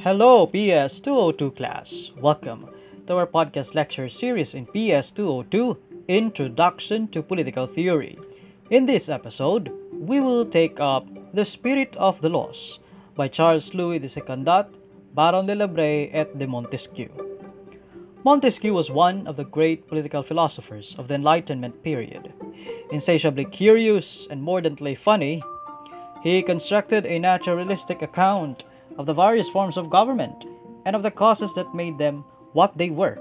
Hello, PS 202 class. Welcome to our podcast lecture series in PS 202 Introduction to Political Theory. In this episode, we will take up The Spirit of the Laws by Charles Louis de Secondat, Baron de La Brède, et de Montesquieu. Montesquieu was one of the great political philosophers of the Enlightenment period. Insatiably curious and mordantly funny, he constructed a naturalistic account of the various forms of government and of the causes that made them what they were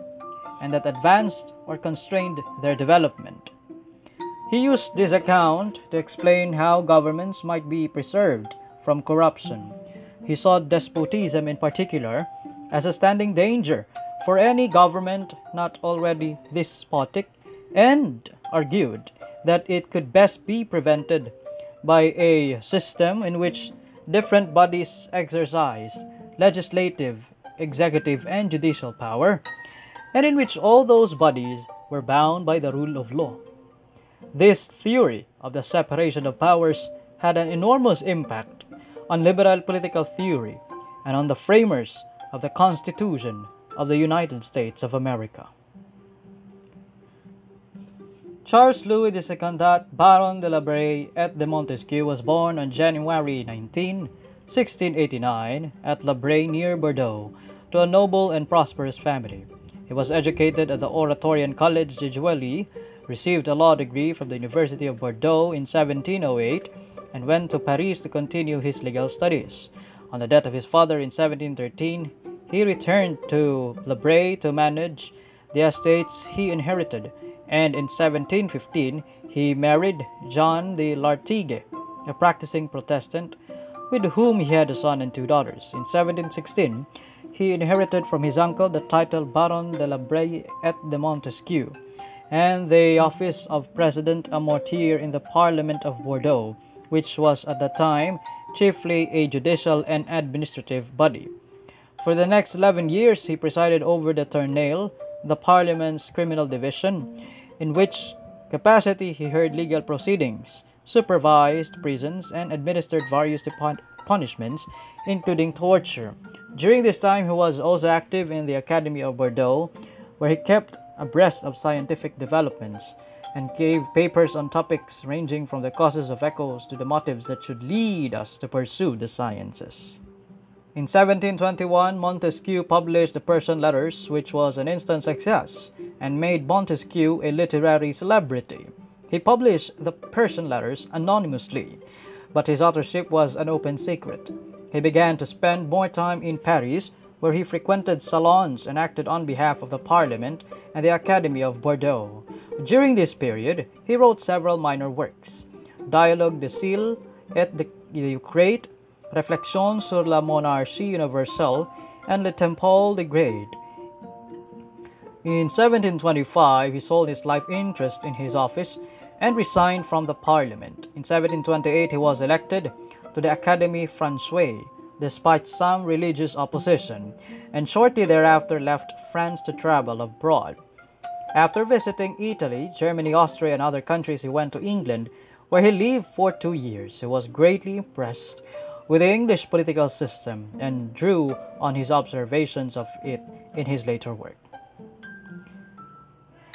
and that advanced or constrained their development. He used this account to explain how governments might be preserved from corruption. He saw despotism in particular as a standing danger for any government not already despotic and argued that it could best be prevented by a system in which different bodies exercised legislative, executive, and judicial power, and in which all those bodies were bound by the rule of law. This theory of the separation of powers had an enormous impact on liberal political theory and on the framers of the Constitution of the United States of America. Charles Louis Secondat, Baron de La Brède et de Montesquieu was born on January 19, 1689, at La Brède near Bordeaux, to a noble and prosperous family. He was educated at the Oratorian College de Juilly, received a law degree from the University of Bordeaux in 1708, and went to Paris to continue his legal studies. On the death of his father in 1713, he returned to La Brède to manage the estates he inherited and in 1715 he married Jeanne de Lartigue, a practicing Protestant, with whom he had a son and two daughters. In 1716, he inherited from his uncle the title Baron de la Brède et de Montesquieu and the office of President a Mortier in the Parliament of Bordeaux, which was at the time chiefly a judicial and administrative body. For the next 11 years, he presided over the Tournelle, the Parliament's criminal division, in which capacity he heard legal proceedings, supervised prisons, and administered various punishments, including torture. During this time, he was also active in the Academy of Bordeaux, where he kept abreast of scientific developments and gave papers on topics ranging from the causes of echoes to the motives that should lead us to pursue the sciences. In 1721, Montesquieu published the Persian Letters, which was an instant success and made Montesquieu a literary celebrity. He published the Persian Letters anonymously, but his authorship was an open secret. He began to spend more time in Paris, where he frequented salons and acted on behalf of the Parliament and the Academy of Bordeaux. During this period, he wrote several minor works Dialogue de Sylla et de Eucrate, Réflexions sur la monarchie universelle, and Le Temple de Gnide. In 1725, he sold his life interest in his office and resigned from the parliament. In 1728, he was elected to the Académie Française, despite some religious opposition, and shortly thereafter left France to travel abroad. After visiting Italy, Germany, Austria, and other countries, he went to England, where he lived for two years. He was greatly impressed with the English political system and drew on his observations of it in his later work.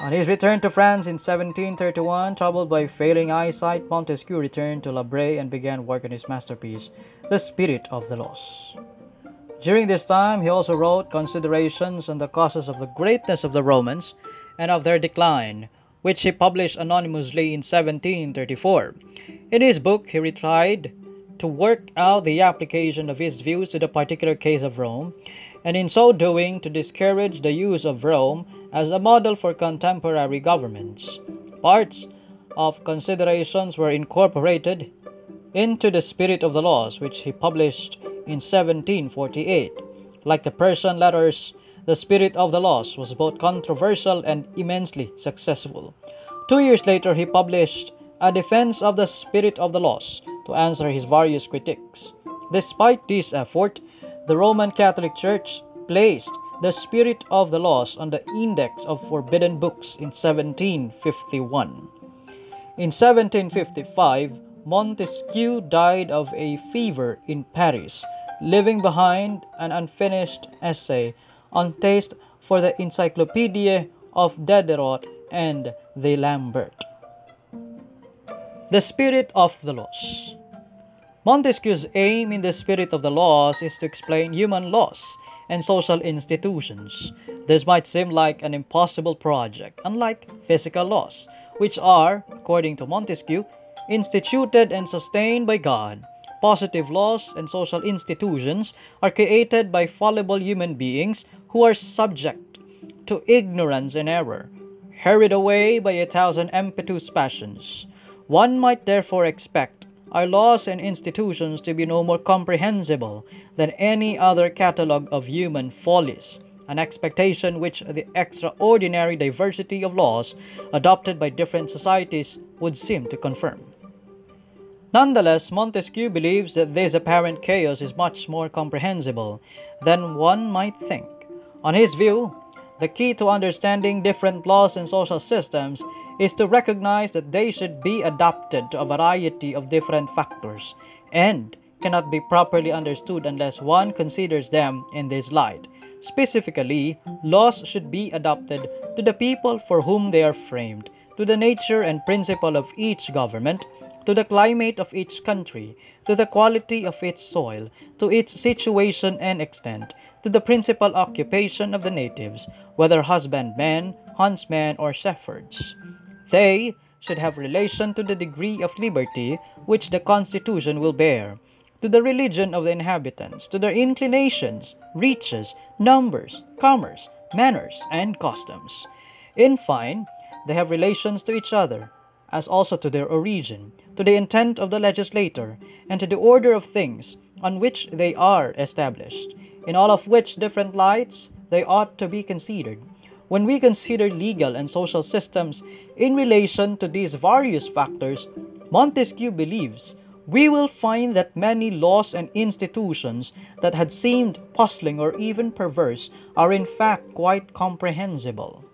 On his return to France in 1731, troubled by failing eyesight, Montesquieu returned to La Brède and began work on his masterpiece, The Spirit of the Laws. During this time, he also wrote considerations on the causes of the greatness of the Romans and of their decline, which he published anonymously in 1734. In his book, he retried to work out the application of his views to the particular case of Rome, and in so doing to discourage the use of Rome as a model for contemporary governments. Parts of considerations were incorporated into the spirit of the laws, which he published in 1748. Like the Persian letters, the spirit of the laws was both controversial and immensely successful. Two years later, he published A Defense of the Spirit of the Laws, to answer his various critics. Despite this effort, the Roman Catholic Church placed the spirit of the laws on the index of forbidden books in 1751. In 1755, Montesquieu died of a fever in Paris, leaving behind an unfinished essay on taste for the Encyclopedia of Diderot and d'Alembert. The spirit of the laws. Montesquieu's aim in the spirit of the laws is to explain human laws and social institutions. This might seem like an impossible project, unlike physical laws, which are, according to Montesquieu, instituted and sustained by God. Positive laws and social institutions are created by fallible human beings who are subject to ignorance and error, hurried away by a thousand impetuous passions. One might therefore expect our laws and institutions to be no more comprehensible than any other catalogue of human follies, an expectation which the extraordinary diversity of laws adopted by different societies would seem to confirm. Nonetheless, Montesquieu believes that this apparent chaos is much more comprehensible than one might think. On his view, the key to understanding different laws and social systems is to recognize that they should be adapted to a variety of different factors and cannot be properly understood unless one considers them in this light. Specifically, laws should be adapted to the people for whom they are framed, to the nature and principle of each government, to the climate of each country, to the quality of its soil, to its situation and extent, to the principal occupation of the natives, whether husbandmen, huntsmen, or shepherds. They should have relation to the degree of liberty which the Constitution will bear, to the religion of the inhabitants, to their inclinations, riches, numbers, commerce, manners, and customs. In fine, they have relations to each other, as also to their origin, to the intent of the legislator, and to the order of things on which they are established, in all of which different lights they ought to be considered. When we consider legal and social systems in relation to these various factors, Montesquieu believes we will find that many laws and institutions that had seemed puzzling or even perverse are in fact quite comprehensible.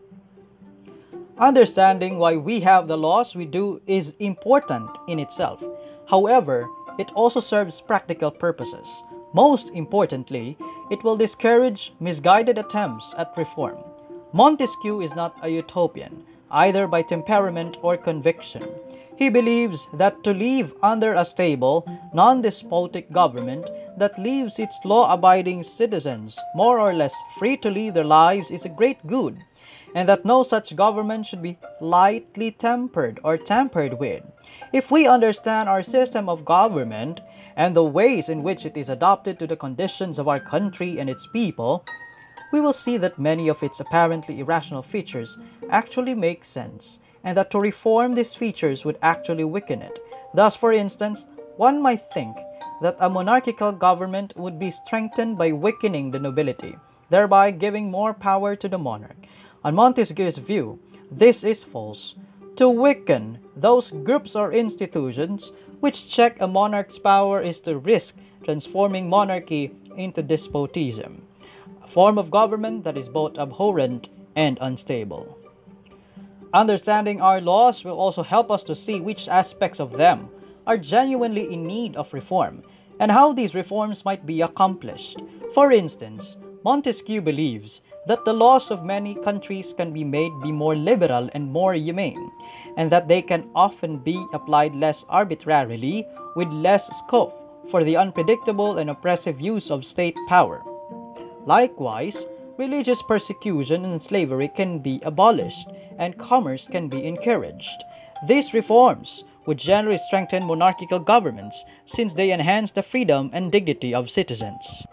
Understanding why we have the laws we do is important in itself. However, it also serves practical purposes. Most importantly, it will discourage misguided attempts at reform. Montesquieu is not a utopian, either by temperament or conviction. He believes that to live under a stable, non despotic government that leaves its law abiding citizens more or less free to live their lives is a great good and that no such government should be lightly tempered or tampered with. If we understand our system of government and the ways in which it is adapted to the conditions of our country and its people, we will see that many of its apparently irrational features actually make sense, and that to reform these features would actually weaken it. Thus, for instance, one might think that a monarchical government would be strengthened by weakening the nobility, thereby giving more power to the monarch. On Montesquieu's view, this is false. To weaken those groups or institutions which check a monarch's power is to risk transforming monarchy into despotism, a form of government that is both abhorrent and unstable. Understanding our laws will also help us to see which aspects of them are genuinely in need of reform and how these reforms might be accomplished. For instance, Montesquieu believes that the laws of many countries can be made be more liberal and more humane, and that they can often be applied less arbitrarily with less scope for the unpredictable and oppressive use of state power. Likewise, religious persecution and slavery can be abolished, and commerce can be encouraged. These reforms would generally strengthen monarchical governments since they enhance the freedom and dignity of citizens.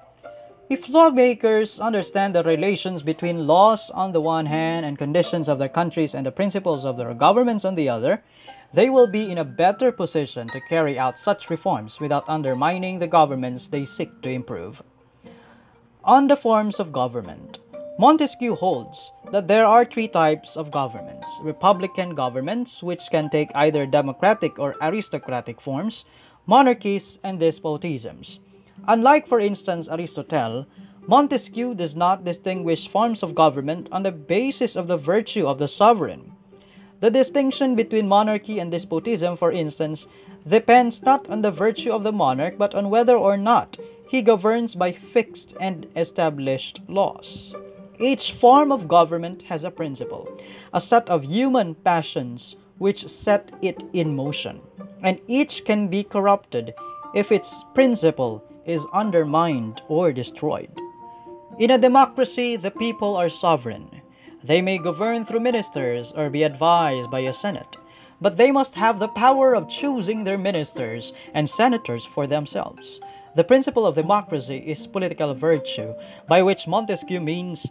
If lawmakers understand the relations between laws on the one hand and conditions of their countries and the principles of their governments on the other, they will be in a better position to carry out such reforms without undermining the governments they seek to improve. On the forms of government, Montesquieu holds that there are three types of governments republican governments, which can take either democratic or aristocratic forms, monarchies, and despotisms. Unlike, for instance, Aristotle, Montesquieu does not distinguish forms of government on the basis of the virtue of the sovereign. The distinction between monarchy and despotism, for instance, depends not on the virtue of the monarch but on whether or not he governs by fixed and established laws. Each form of government has a principle, a set of human passions which set it in motion, and each can be corrupted if its principle is undermined or destroyed. In a democracy, the people are sovereign. They may govern through ministers or be advised by a senate, but they must have the power of choosing their ministers and senators for themselves. The principle of democracy is political virtue, by which Montesquieu means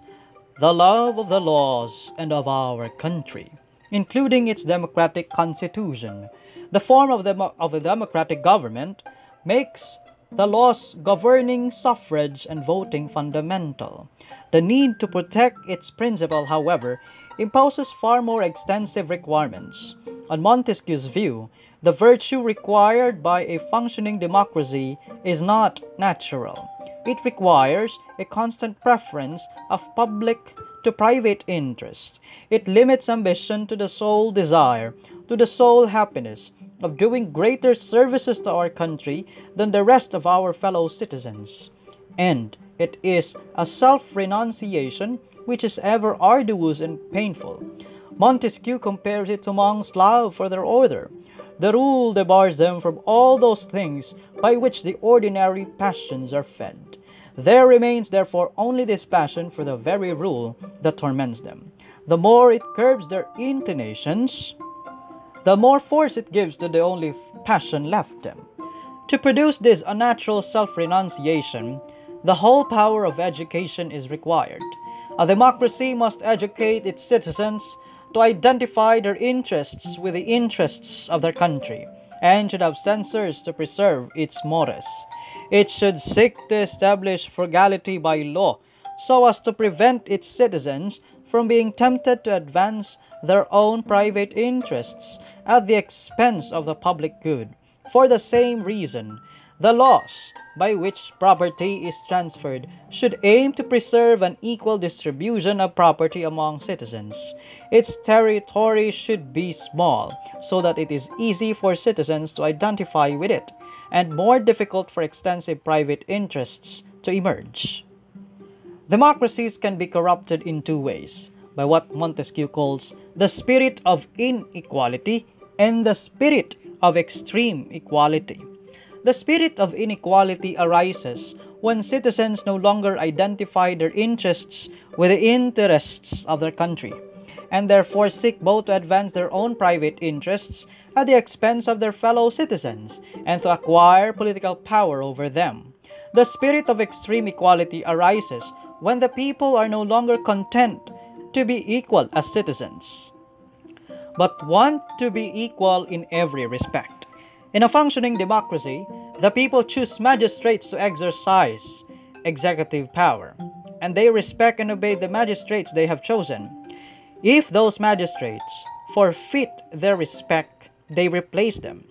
the love of the laws and of our country, including its democratic constitution. The form of, the, of a democratic government makes the laws governing suffrage and voting fundamental. The need to protect its principle, however, imposes far more extensive requirements. On Montesquieu's view, the virtue required by a functioning democracy is not natural. It requires a constant preference of public to private interest. It limits ambition to the sole desire, to the sole happiness of doing greater services to our country than the rest of our fellow citizens. And it is a self renunciation which is ever arduous and painful. Montesquieu compares it to monks' love for their order. The rule debars them from all those things by which the ordinary passions are fed. There remains therefore only this passion for the very rule that torments them. The more it curbs their inclinations, the more force it gives to the only passion left them. To produce this unnatural self renunciation, the whole power of education is required. A democracy must educate its citizens to identify their interests with the interests of their country, and should have censors to preserve its mores. It should seek to establish frugality by law, so as to prevent its citizens from being tempted to advance their own private interests at the expense of the public good. For the same reason, the laws by which property is transferred should aim to preserve an equal distribution of property among citizens. Its territory should be small, so that it is easy for citizens to identify with it, and more difficult for extensive private interests to emerge. Democracies can be corrupted in two ways by what Montesquieu calls the spirit of inequality and the spirit of extreme equality. The spirit of inequality arises when citizens no longer identify their interests with the interests of their country, and therefore seek both to advance their own private interests at the expense of their fellow citizens and to acquire political power over them. The spirit of extreme equality arises when the people are no longer content to be equal as citizens, but want to be equal in every respect. In a functioning democracy, the people choose magistrates to exercise executive power, and they respect and obey the magistrates they have chosen. If those magistrates forfeit their respect, they replace them.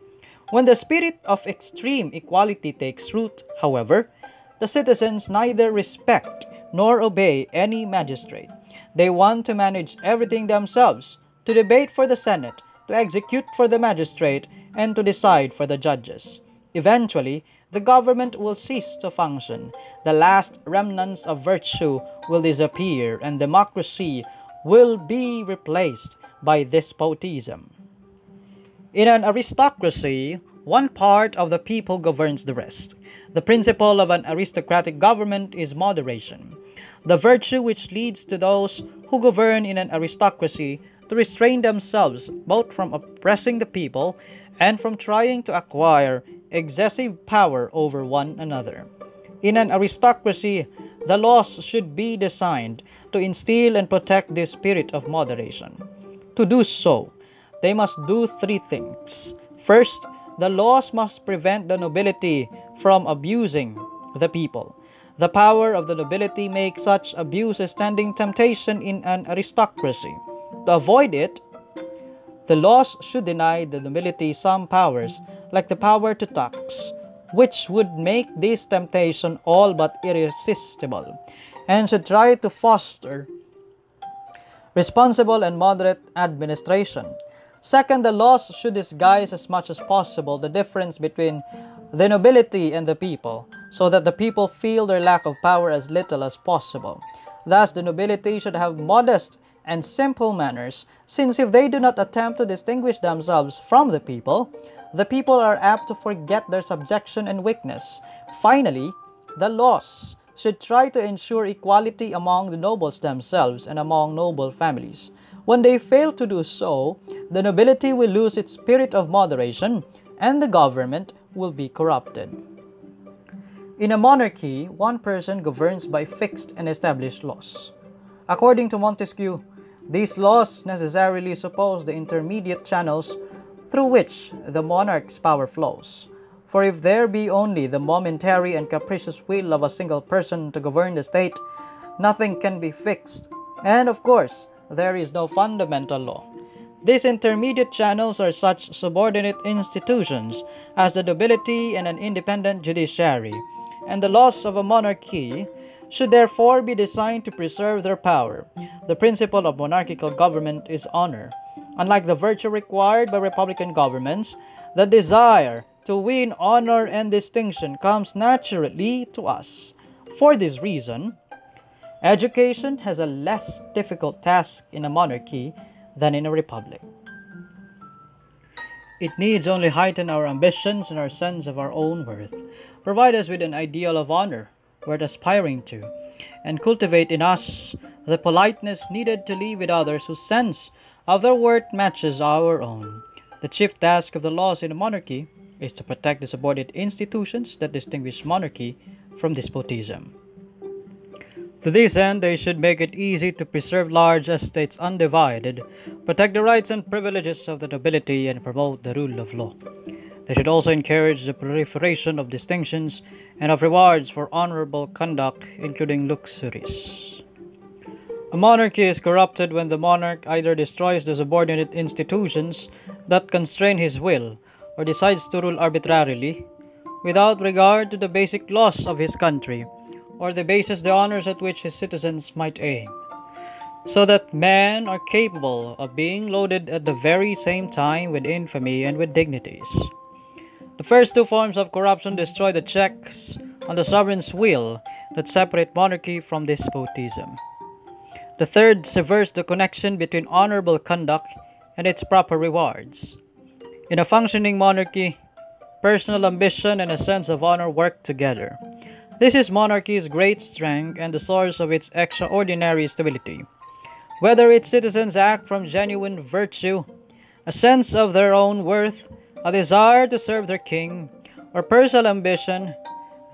When the spirit of extreme equality takes root, however, the citizens neither respect nor obey any magistrate. They want to manage everything themselves, to debate for the Senate, to execute for the magistrate, and to decide for the judges. Eventually, the government will cease to function, the last remnants of virtue will disappear, and democracy will be replaced by despotism. In an aristocracy, one part of the people governs the rest. The principle of an aristocratic government is moderation the virtue which leads to those who govern in an aristocracy to restrain themselves both from oppressing the people and from trying to acquire excessive power over one another. In an aristocracy, the laws should be designed to instill and protect this spirit of moderation. To do so, they must do three things. First, the laws must prevent the nobility from abusing the people. The power of the nobility makes such abuse a standing temptation in an aristocracy. To avoid it, the laws should deny the nobility some powers, like the power to tax, which would make this temptation all but irresistible, and should try to foster responsible and moderate administration. Second, the laws should disguise as much as possible the difference between the nobility and the people, so that the people feel their lack of power as little as possible. Thus, the nobility should have modest and simple manners, since if they do not attempt to distinguish themselves from the people, the people are apt to forget their subjection and weakness. Finally, the laws should try to ensure equality among the nobles themselves and among noble families. When they fail to do so, the nobility will lose its spirit of moderation and the government will be corrupted. In a monarchy, one person governs by fixed and established laws. According to Montesquieu, these laws necessarily suppose the intermediate channels through which the monarch's power flows. For if there be only the momentary and capricious will of a single person to govern the state, nothing can be fixed, and of course, there is no fundamental law. These intermediate channels are such subordinate institutions as the nobility and an independent judiciary, and the laws of a monarchy should therefore be designed to preserve their power. The principle of monarchical government is honor. Unlike the virtue required by republican governments, the desire to win honor and distinction comes naturally to us. For this reason, education has a less difficult task in a monarchy than in a republic. It needs only heighten our ambitions and our sense of our own worth, provide us with an ideal of honor worth aspiring to, and cultivate in us the politeness needed to live with others whose sense of their worth matches our own. The chief task of the laws in a monarchy is to protect the subordinate institutions that distinguish monarchy from despotism. To this end, they should make it easy to preserve large estates undivided, protect the rights and privileges of the nobility, and promote the rule of law. They should also encourage the proliferation of distinctions and of rewards for honorable conduct, including luxuries. A monarchy is corrupted when the monarch either destroys the subordinate institutions that constrain his will or decides to rule arbitrarily without regard to the basic laws of his country or the basis the honors at which his citizens might aim, so that men are capable of being loaded at the very same time with infamy and with dignities. The first two forms of corruption destroy the checks on the sovereign's will that separate monarchy from despotism. The third severs the connection between honorable conduct and its proper rewards. In a functioning monarchy, personal ambition and a sense of honor work together. This is monarchy's great strength and the source of its extraordinary stability. Whether its citizens act from genuine virtue, a sense of their own worth, a desire to serve their king, or personal ambition,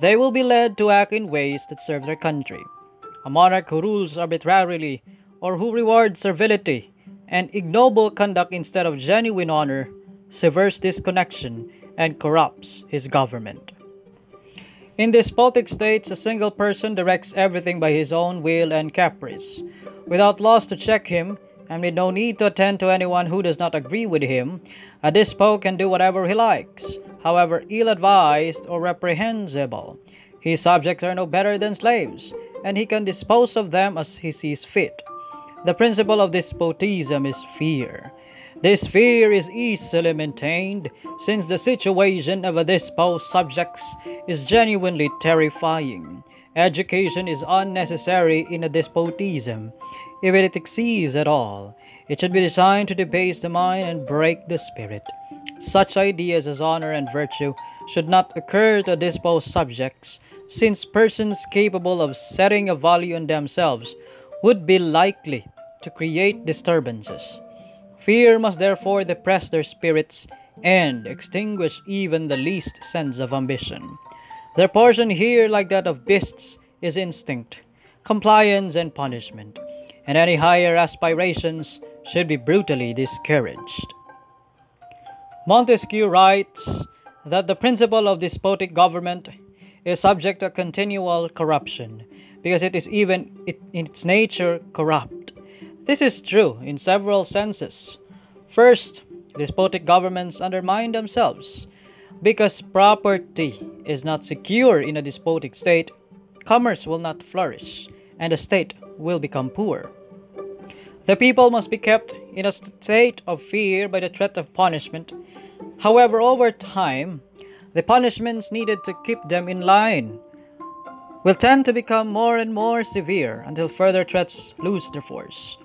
they will be led to act in ways that serve their country. A monarch who rules arbitrarily or who rewards servility and ignoble conduct instead of genuine honor severs this connection and corrupts his government. In despotic states, a single person directs everything by his own will and caprice. Without laws to check him, and with no need to attend to anyone who does not agree with him, a despot can do whatever he likes, however ill advised or reprehensible. His subjects are no better than slaves, and he can dispose of them as he sees fit. The principle of despotism is fear. This fear is easily maintained since the situation of a despot's subjects is genuinely terrifying. Education is unnecessary in a despotism, if it exceeds at all. It should be designed to debase the mind and break the spirit. Such ideas as honor and virtue should not occur to despot's subjects, since persons capable of setting a value on themselves would be likely to create disturbances. Fear must therefore depress their spirits and extinguish even the least sense of ambition. Their portion here, like that of beasts, is instinct, compliance, and punishment, and any higher aspirations should be brutally discouraged. Montesquieu writes that the principle of despotic government is subject to continual corruption because it is even in its nature corrupt. This is true in several senses. First, despotic governments undermine themselves. Because property is not secure in a despotic state, commerce will not flourish, and the state will become poor. The people must be kept in a state of fear by the threat of punishment. However, over time, the punishments needed to keep them in line will tend to become more and more severe until further threats lose their force.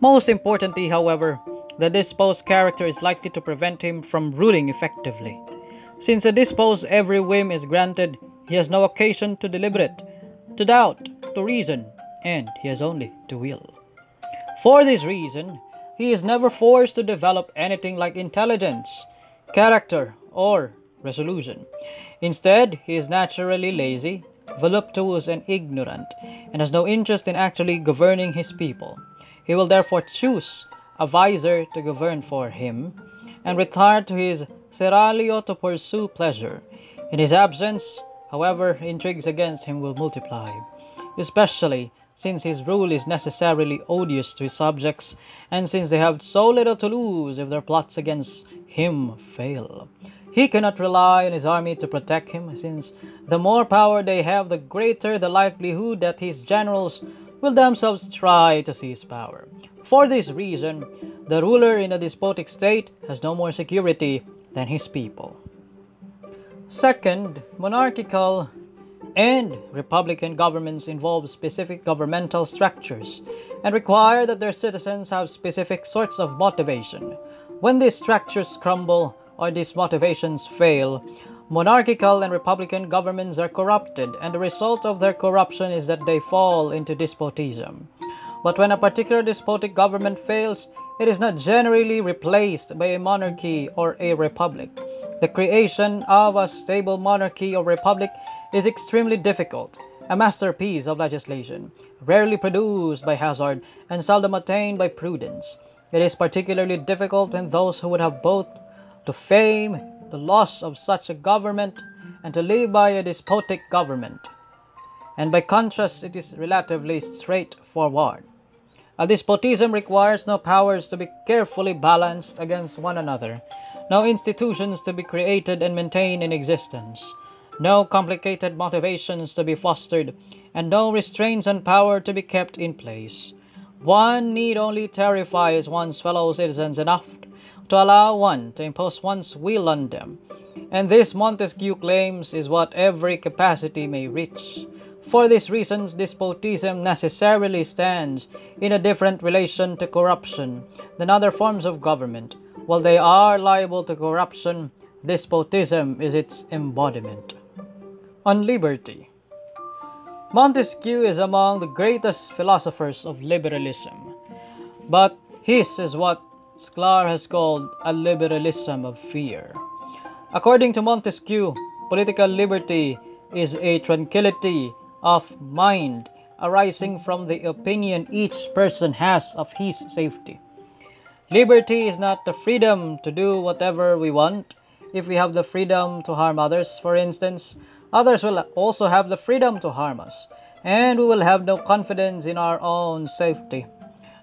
Most importantly, however, the disposed character is likely to prevent him from ruling effectively. Since a disposed every whim is granted, he has no occasion to deliberate, to doubt, to reason, and he has only to will. For this reason, he is never forced to develop anything like intelligence, character, or resolution. Instead, he is naturally lazy, voluptuous, and ignorant, and has no interest in actually governing his people. He will therefore choose a vizier to govern for him, and retire to his seraglio to pursue pleasure. In his absence, however, intrigues against him will multiply, especially since his rule is necessarily odious to his subjects, and since they have so little to lose if their plots against him fail. He cannot rely on his army to protect him, since the more power they have, the greater the likelihood that his generals will themselves try to seize power. For this reason, the ruler in a despotic state has no more security than his people. Second, monarchical and republican governments involve specific governmental structures and require that their citizens have specific sorts of motivation. When these structures crumble or these motivations fail, monarchical and republican governments are corrupted, and the result of their corruption is that they fall into despotism. But when a particular despotic government fails, it is not generally replaced by a monarchy or a republic. The creation of a stable monarchy or republic is extremely difficult, a masterpiece of legislation, rarely produced by hazard and seldom attained by prudence. It is particularly difficult when those who would have both to fame the loss of such a government and to live by a despotic government. And by contrast, it is relatively straightforward. A despotism requires no powers to be carefully balanced against one another, no institutions to be created and maintained in existence no complicated motivations to be fostered, and no restraints on power to be kept in place. One need only terrify one's fellow citizens enough to allow one to impose one's will on them. And this Montesquieu claims is what every capacity may reach. For these reasons, despotism necessarily stands in a different relation to corruption than other forms of government. While they are liable to corruption, despotism is its embodiment on liberty. Montesquieu is among the greatest philosophers of liberalism, but his is what Shklar has called a liberalism of fear. According to Montesquieu, political liberty is a tranquility of mind arising from the opinion each person has of his safety. Liberty is not the freedom to do whatever we want. If we have the freedom to harm others, for instance, Others will also have the freedom to harm us, and we will have no confidence in our own safety.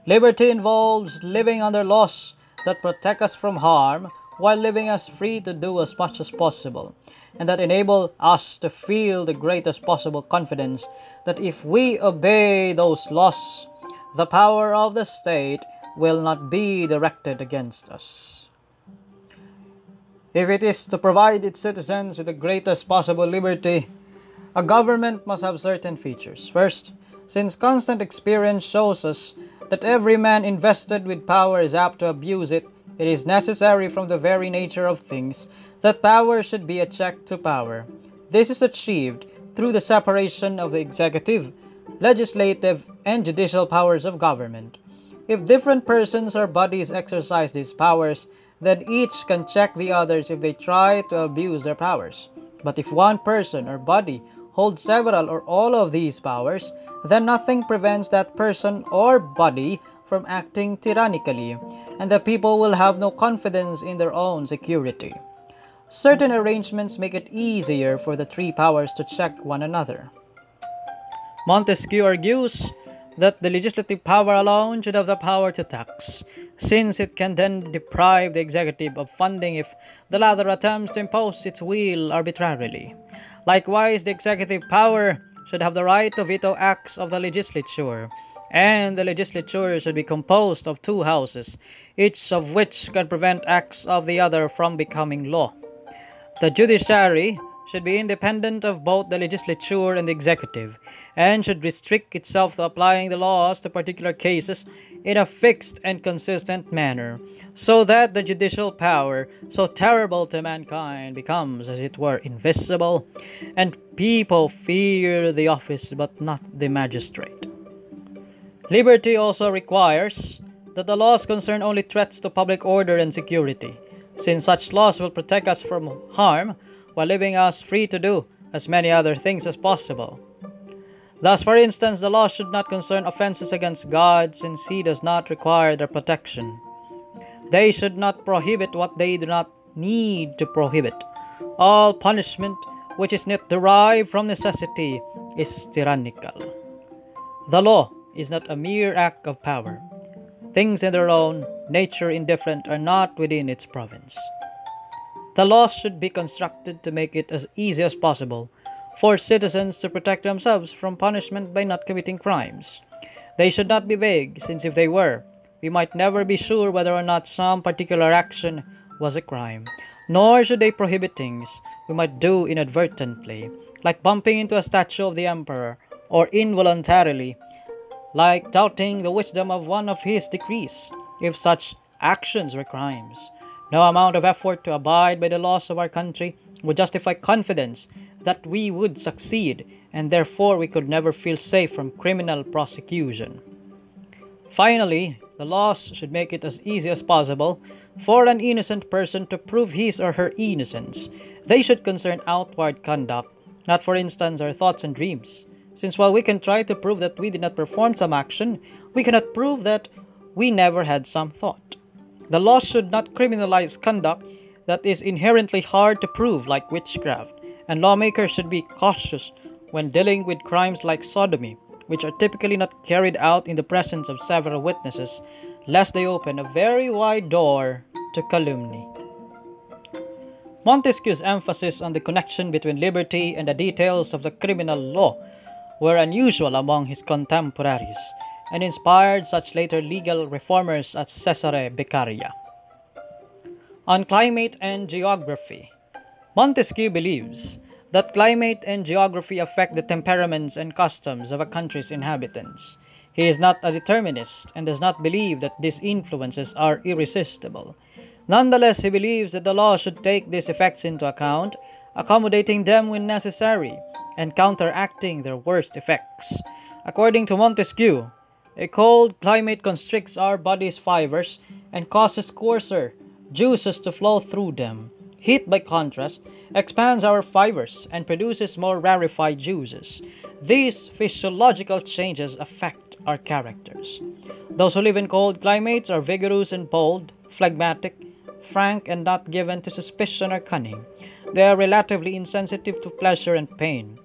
Liberty involves living under laws that protect us from harm while leaving us free to do as much as possible, and that enable us to feel the greatest possible confidence that if we obey those laws, the power of the state will not be directed against us. If it is to provide its citizens with the greatest possible liberty, a government must have certain features. First, since constant experience shows us that every man invested with power is apt to abuse it, it is necessary from the very nature of things that power should be a check to power. This is achieved through the separation of the executive, legislative, and judicial powers of government. If different persons or bodies exercise these powers, then each can check the others if they try to abuse their powers. But if one person or body holds several or all of these powers, then nothing prevents that person or body from acting tyrannically, and the people will have no confidence in their own security. Certain arrangements make it easier for the three powers to check one another. Montesquieu argues that the legislative power alone should have the power to tax, since it can then deprive the executive of funding if the latter attempts to impose its will arbitrarily. Likewise, the executive power should have the right to veto acts of the legislature, and the legislature should be composed of two houses, each of which can prevent acts of the other from becoming law. The judiciary should be independent of both the legislature and the executive, and should restrict itself to applying the laws to particular cases in a fixed and consistent manner, so that the judicial power, so terrible to mankind, becomes, as it were, invisible, and people fear the office but not the magistrate. Liberty also requires that the laws concern only threats to public order and security, since such laws will protect us from harm while leaving us free to do as many other things as possible. Thus, for instance, the law should not concern offenses against God, since He does not require their protection. They should not prohibit what they do not need to prohibit. All punishment which is not derived from necessity is tyrannical. The law is not a mere act of power. Things in their own nature indifferent are not within its province. The laws should be constructed to make it as easy as possible for citizens to protect themselves from punishment by not committing crimes. They should not be vague, since if they were, we might never be sure whether or not some particular action was a crime. Nor should they prohibit things we might do inadvertently, like bumping into a statue of the emperor, or involuntarily, like doubting the wisdom of one of his decrees, if such actions were crimes. No amount of effort to abide by the laws of our country would justify confidence that we would succeed, and therefore we could never feel safe from criminal prosecution. Finally, the laws should make it as easy as possible for an innocent person to prove his or her innocence. They should concern outward conduct, not for instance our thoughts and dreams. Since while we can try to prove that we did not perform some action, we cannot prove that we never had some thought. The law should not criminalize conduct that is inherently hard to prove, like witchcraft, and lawmakers should be cautious when dealing with crimes like sodomy, which are typically not carried out in the presence of several witnesses, lest they open a very wide door to calumny. Montesquieu's emphasis on the connection between liberty and the details of the criminal law were unusual among his contemporaries and inspired such later legal reformers as Cesare Beccaria. On climate and geography, Montesquieu believes that climate and geography affect the temperaments and customs of a country's inhabitants. He is not a determinist and does not believe that these influences are irresistible. Nonetheless, he believes that the law should take these effects into account, accommodating them when necessary and counteracting their worst effects. According to Montesquieu, a cold climate constricts our body's fibers and causes coarser juices to flow through them. Heat, by contrast, expands our fibers and produces more rarefied juices. These physiological changes affect our characters. Those who live in cold climates are vigorous and bold, phlegmatic, frank, and not given to suspicion or cunning. They are relatively insensitive to pleasure and pain.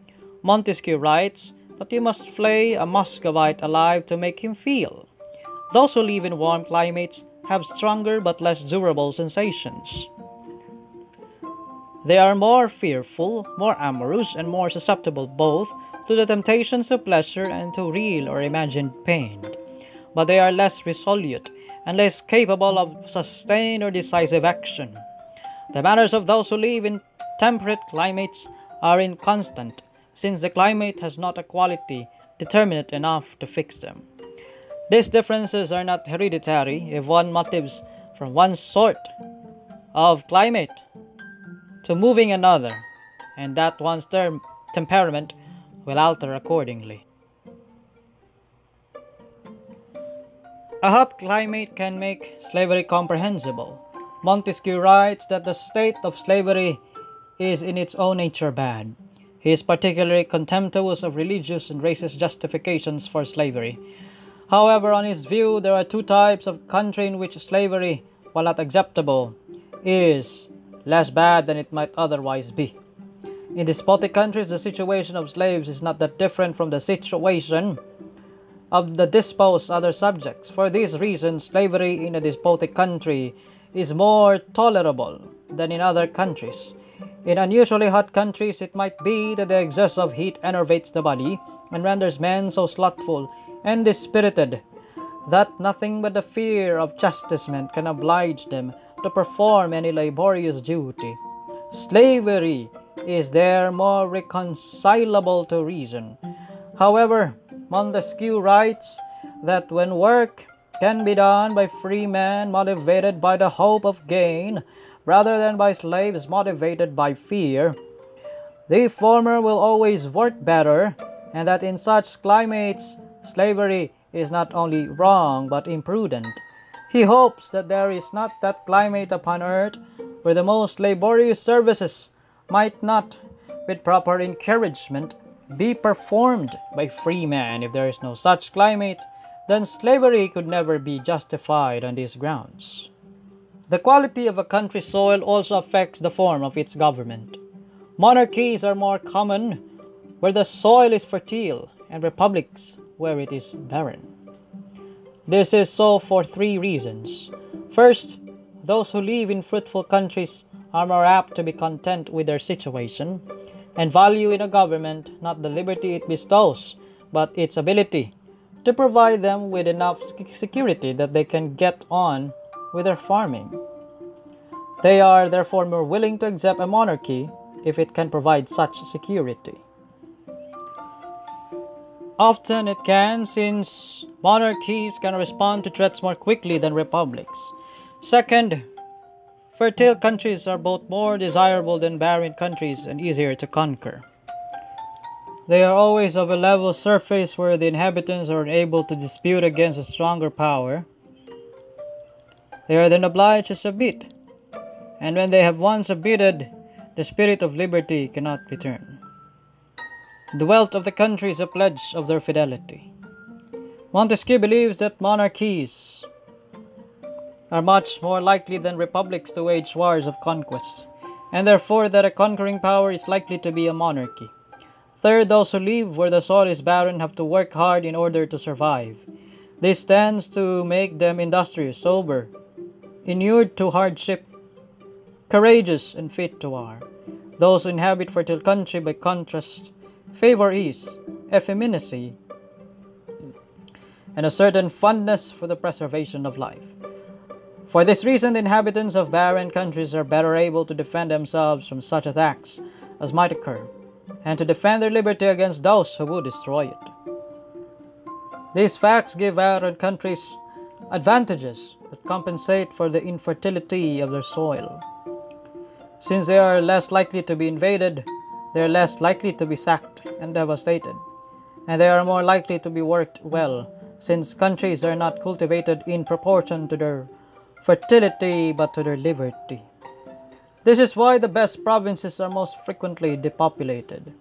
Montesquieu writes, that you must flay a Muscovite alive to make him feel. Those who live in warm climates have stronger but less durable sensations. They are more fearful, more amorous, and more susceptible both to the temptations of pleasure and to real or imagined pain. But they are less resolute and less capable of sustained or decisive action. The manners of those who live in temperate climates are inconstant since the climate has not a quality determinate enough to fix them. These differences are not hereditary if one motives from one sort of climate to moving another, and that one's term temperament will alter accordingly. A hot climate can make slavery comprehensible. Montesquieu writes that the state of slavery is in its own nature bad. He is particularly contemptuous of religious and racist justifications for slavery. However, on his view, there are two types of country in which slavery, while not acceptable, is less bad than it might otherwise be. In despotic countries, the situation of slaves is not that different from the situation of the disposed other subjects. For these reasons, slavery in a despotic country is more tolerable than in other countries. In unusually hot countries, it might be that the excess of heat enervates the body and renders men so slothful and dispirited that nothing but the fear of chastisement can oblige them to perform any laborious duty. Slavery is there more reconcilable to reason. However, Montesquieu writes that when work can be done by free men motivated by the hope of gain rather than by slaves motivated by fear, the former will always work better, and that in such climates slavery is not only wrong but imprudent. He hopes that there is not that climate upon earth where the most laborious services might not, with proper encouragement, be performed by free men. If there is no such climate, then slavery could never be justified on these grounds. The quality of a country's soil also affects the form of its government. Monarchies are more common where the soil is fertile, and republics where it is barren. This is so for three reasons. First, those who live in fruitful countries are more apt to be content with their situation and value in a government not the liberty it bestows, but its ability to provide them with enough security that they can get on with their farming. They are therefore more willing to accept a monarchy if it can provide such security. Often it can, since monarchies can respond to threats more quickly than republics. Second, fertile countries are both more desirable than barren countries and easier to conquer. They are always of a level surface where the inhabitants are unable to dispute against a stronger power. They are then obliged to submit, and when they have once submitted, the spirit of liberty cannot return. The wealth of the country is a pledge of their fidelity. Montesquieu believes that monarchies are much more likely than republics to wage wars of conquest, and therefore that a conquering power is likely to be a monarchy. Third, those who live where the soil is barren have to work hard in order to survive. This tends to make them industrious, sober, inured to hardship, courageous, and fit to war. Those who inhabit fertile country, by contrast, favor ease, effeminacy, and a certain fondness for the preservation of life. For this reason, the inhabitants of barren countries are better able to defend themselves from such attacks as might occur, and to defend their liberty against those who would destroy it. These facts give barren countries advantages that compensate for the infertility of their soil. Since they are less likely to be invaded, they are less likely to be sacked and devastated, and they are more likely to be worked well, since countries are not cultivated in proportion to their fertility but to their liberty. This is why the best provinces are most frequently depopulated,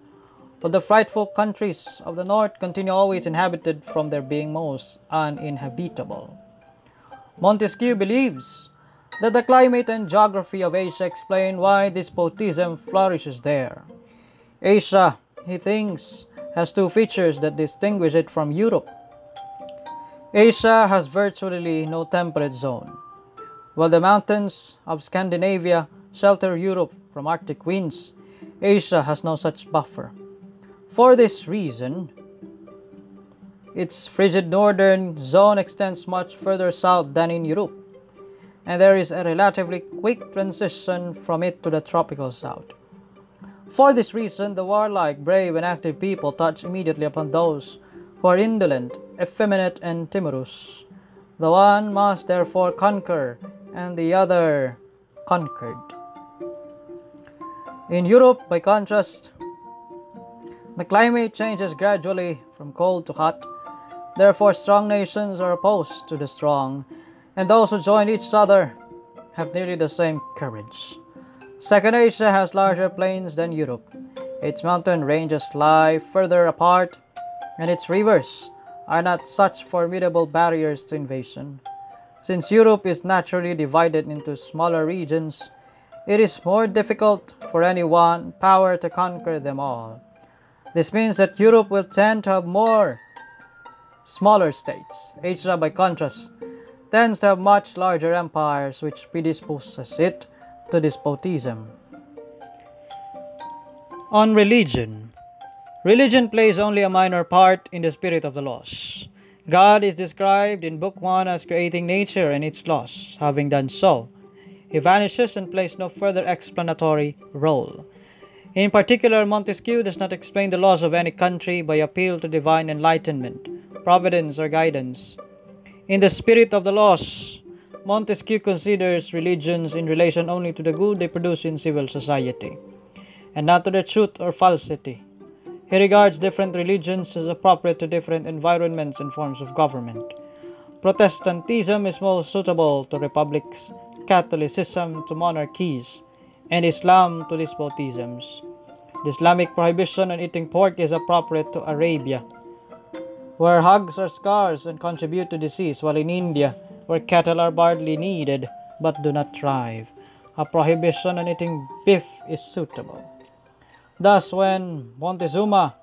but the frightful countries of the north continue always inhabited from their being most uninhabitable. Montesquieu believes that the climate and geography of Asia explain why despotism flourishes there. Asia, he thinks, has two features that distinguish it from Europe. Asia has virtually no temperate zone, while the mountains of Scandinavia shelter Europe from Arctic winds. Asia has no such buffer. For this reason, its frigid northern zone extends much further south than in Europe, and there is a relatively quick transition from it to the tropical south. For this reason, the warlike, brave, and active people touch immediately upon those who are indolent, effeminate, and timorous. The one must therefore conquer, and the other conquered. In Europe, by contrast, the climate changes gradually from cold to hot. Therefore, strong nations are opposed to the strong, and those who join each other have nearly the same courage. Second Asia has larger plains than Europe. Its mountain ranges lie further apart, and its rivers are not such formidable barriers to invasion. Since Europe is naturally divided into smaller regions, it is more difficult for any one power to conquer them all. This means that Europe will tend to have more smaller states. Asia, by contrast, tends to have much larger empires which predisposes it to despotism. On religion. Religion plays only a minor part in the spirit of the laws. God is described in Book 1 as creating nature and its laws. Having done so, he vanishes and plays no further explanatory role. In particular, Montesquieu does not explain the laws of any country by appeal to divine enlightenment, providence, or guidance. In the spirit of the laws, Montesquieu considers religions in relation only to the good they produce in civil society, and not to the truth or falsity. He regards different religions as appropriate to different environments and forms of government. Protestantism is most suitable to republics, Catholicism to monarchies, and Islam to despotisms. The Islamic prohibition on eating pork is appropriate to Arabia, where hogs are scarce and contribute to disease, while in India, where cattle are badly needed but do not thrive, a prohibition on eating beef is suitable. Thus, when Montezuma,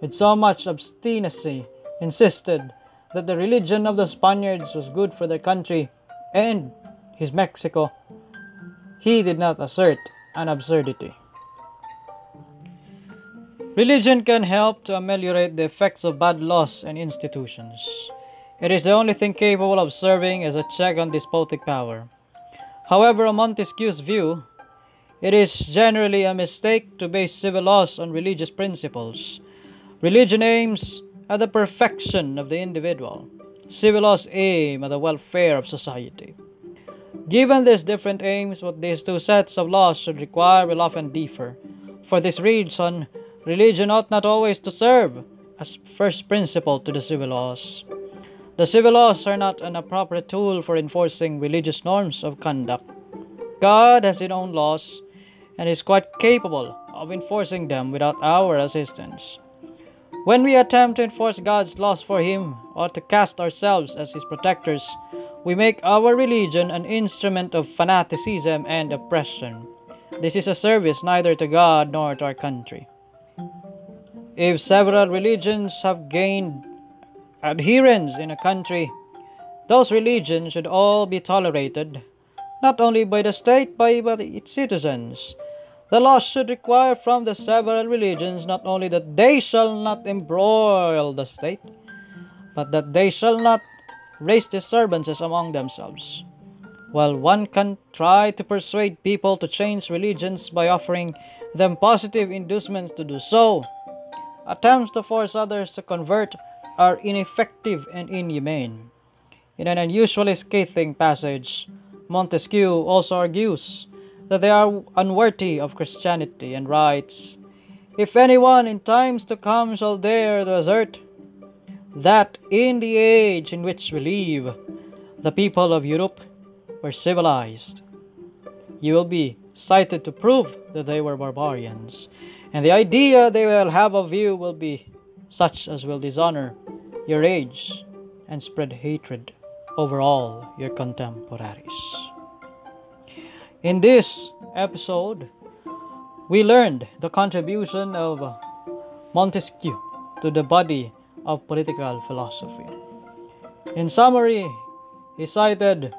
with so much obstinacy, insisted that the religion of the Spaniards was good for their country and his Mexico, he did not assert an absurdity. Religion can help to ameliorate the effects of bad laws and institutions. It is the only thing capable of serving as a check on despotic power. However, on Montesquieu's view, it is generally a mistake to base civil laws on religious principles. Religion aims at the perfection of the individual. Civil laws aim at the welfare of society. Given these different aims, what these two sets of laws should require will often differ. For this reason, religion ought not always to serve as first principle to the civil laws. The civil laws are not an appropriate tool for enforcing religious norms of conduct. God has his own laws and is quite capable of enforcing them without our assistance. When we attempt to enforce God's laws for Him or to cast ourselves as His protectors, we make our religion an instrument of fanaticism and oppression. This is a service neither to God nor to our country. If several religions have gained adherents in a country, those religions should all be tolerated, not only by the state but by its citizens. The law should require from the several religions not only that they shall not embroil the state, but that they shall not raise disturbances among themselves. While one can try to persuade people to change religions by offering them positive inducements to do so, attempts to force others to convert are ineffective and inhumane. In an unusually scathing passage, Montesquieu also argues that they are unworthy of Christianity and writes, If anyone in times to come shall dare to assert that in the age in which we live, the people of Europe were civilized, you will be cited to prove that they were barbarians, and the idea they will have of you will be such as will dishonor your age and spread hatred over all your contemporaries. In this episode, we learned the contribution of Montesquieu to the body of political philosophy. In summary, he cited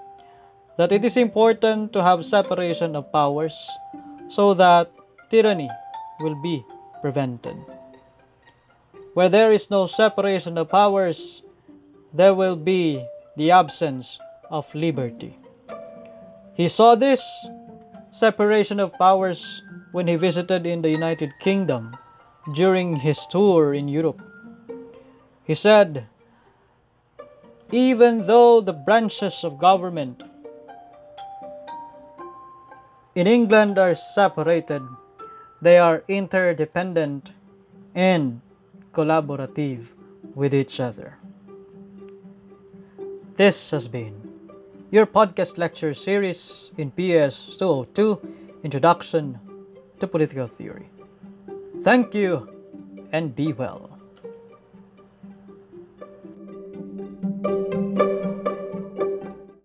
that it is important to have separation of powers so that tyranny will be prevented. Where there is no separation of powers, there will be the absence of liberty. He saw this separation of powers when he visited in the United Kingdom during his tour in Europe. He said, even though the branches of government in England are separated, they are interdependent and collaborative with each other. This has been your podcast lecture series in PS 202 Introduction to Political Theory. Thank you and be well.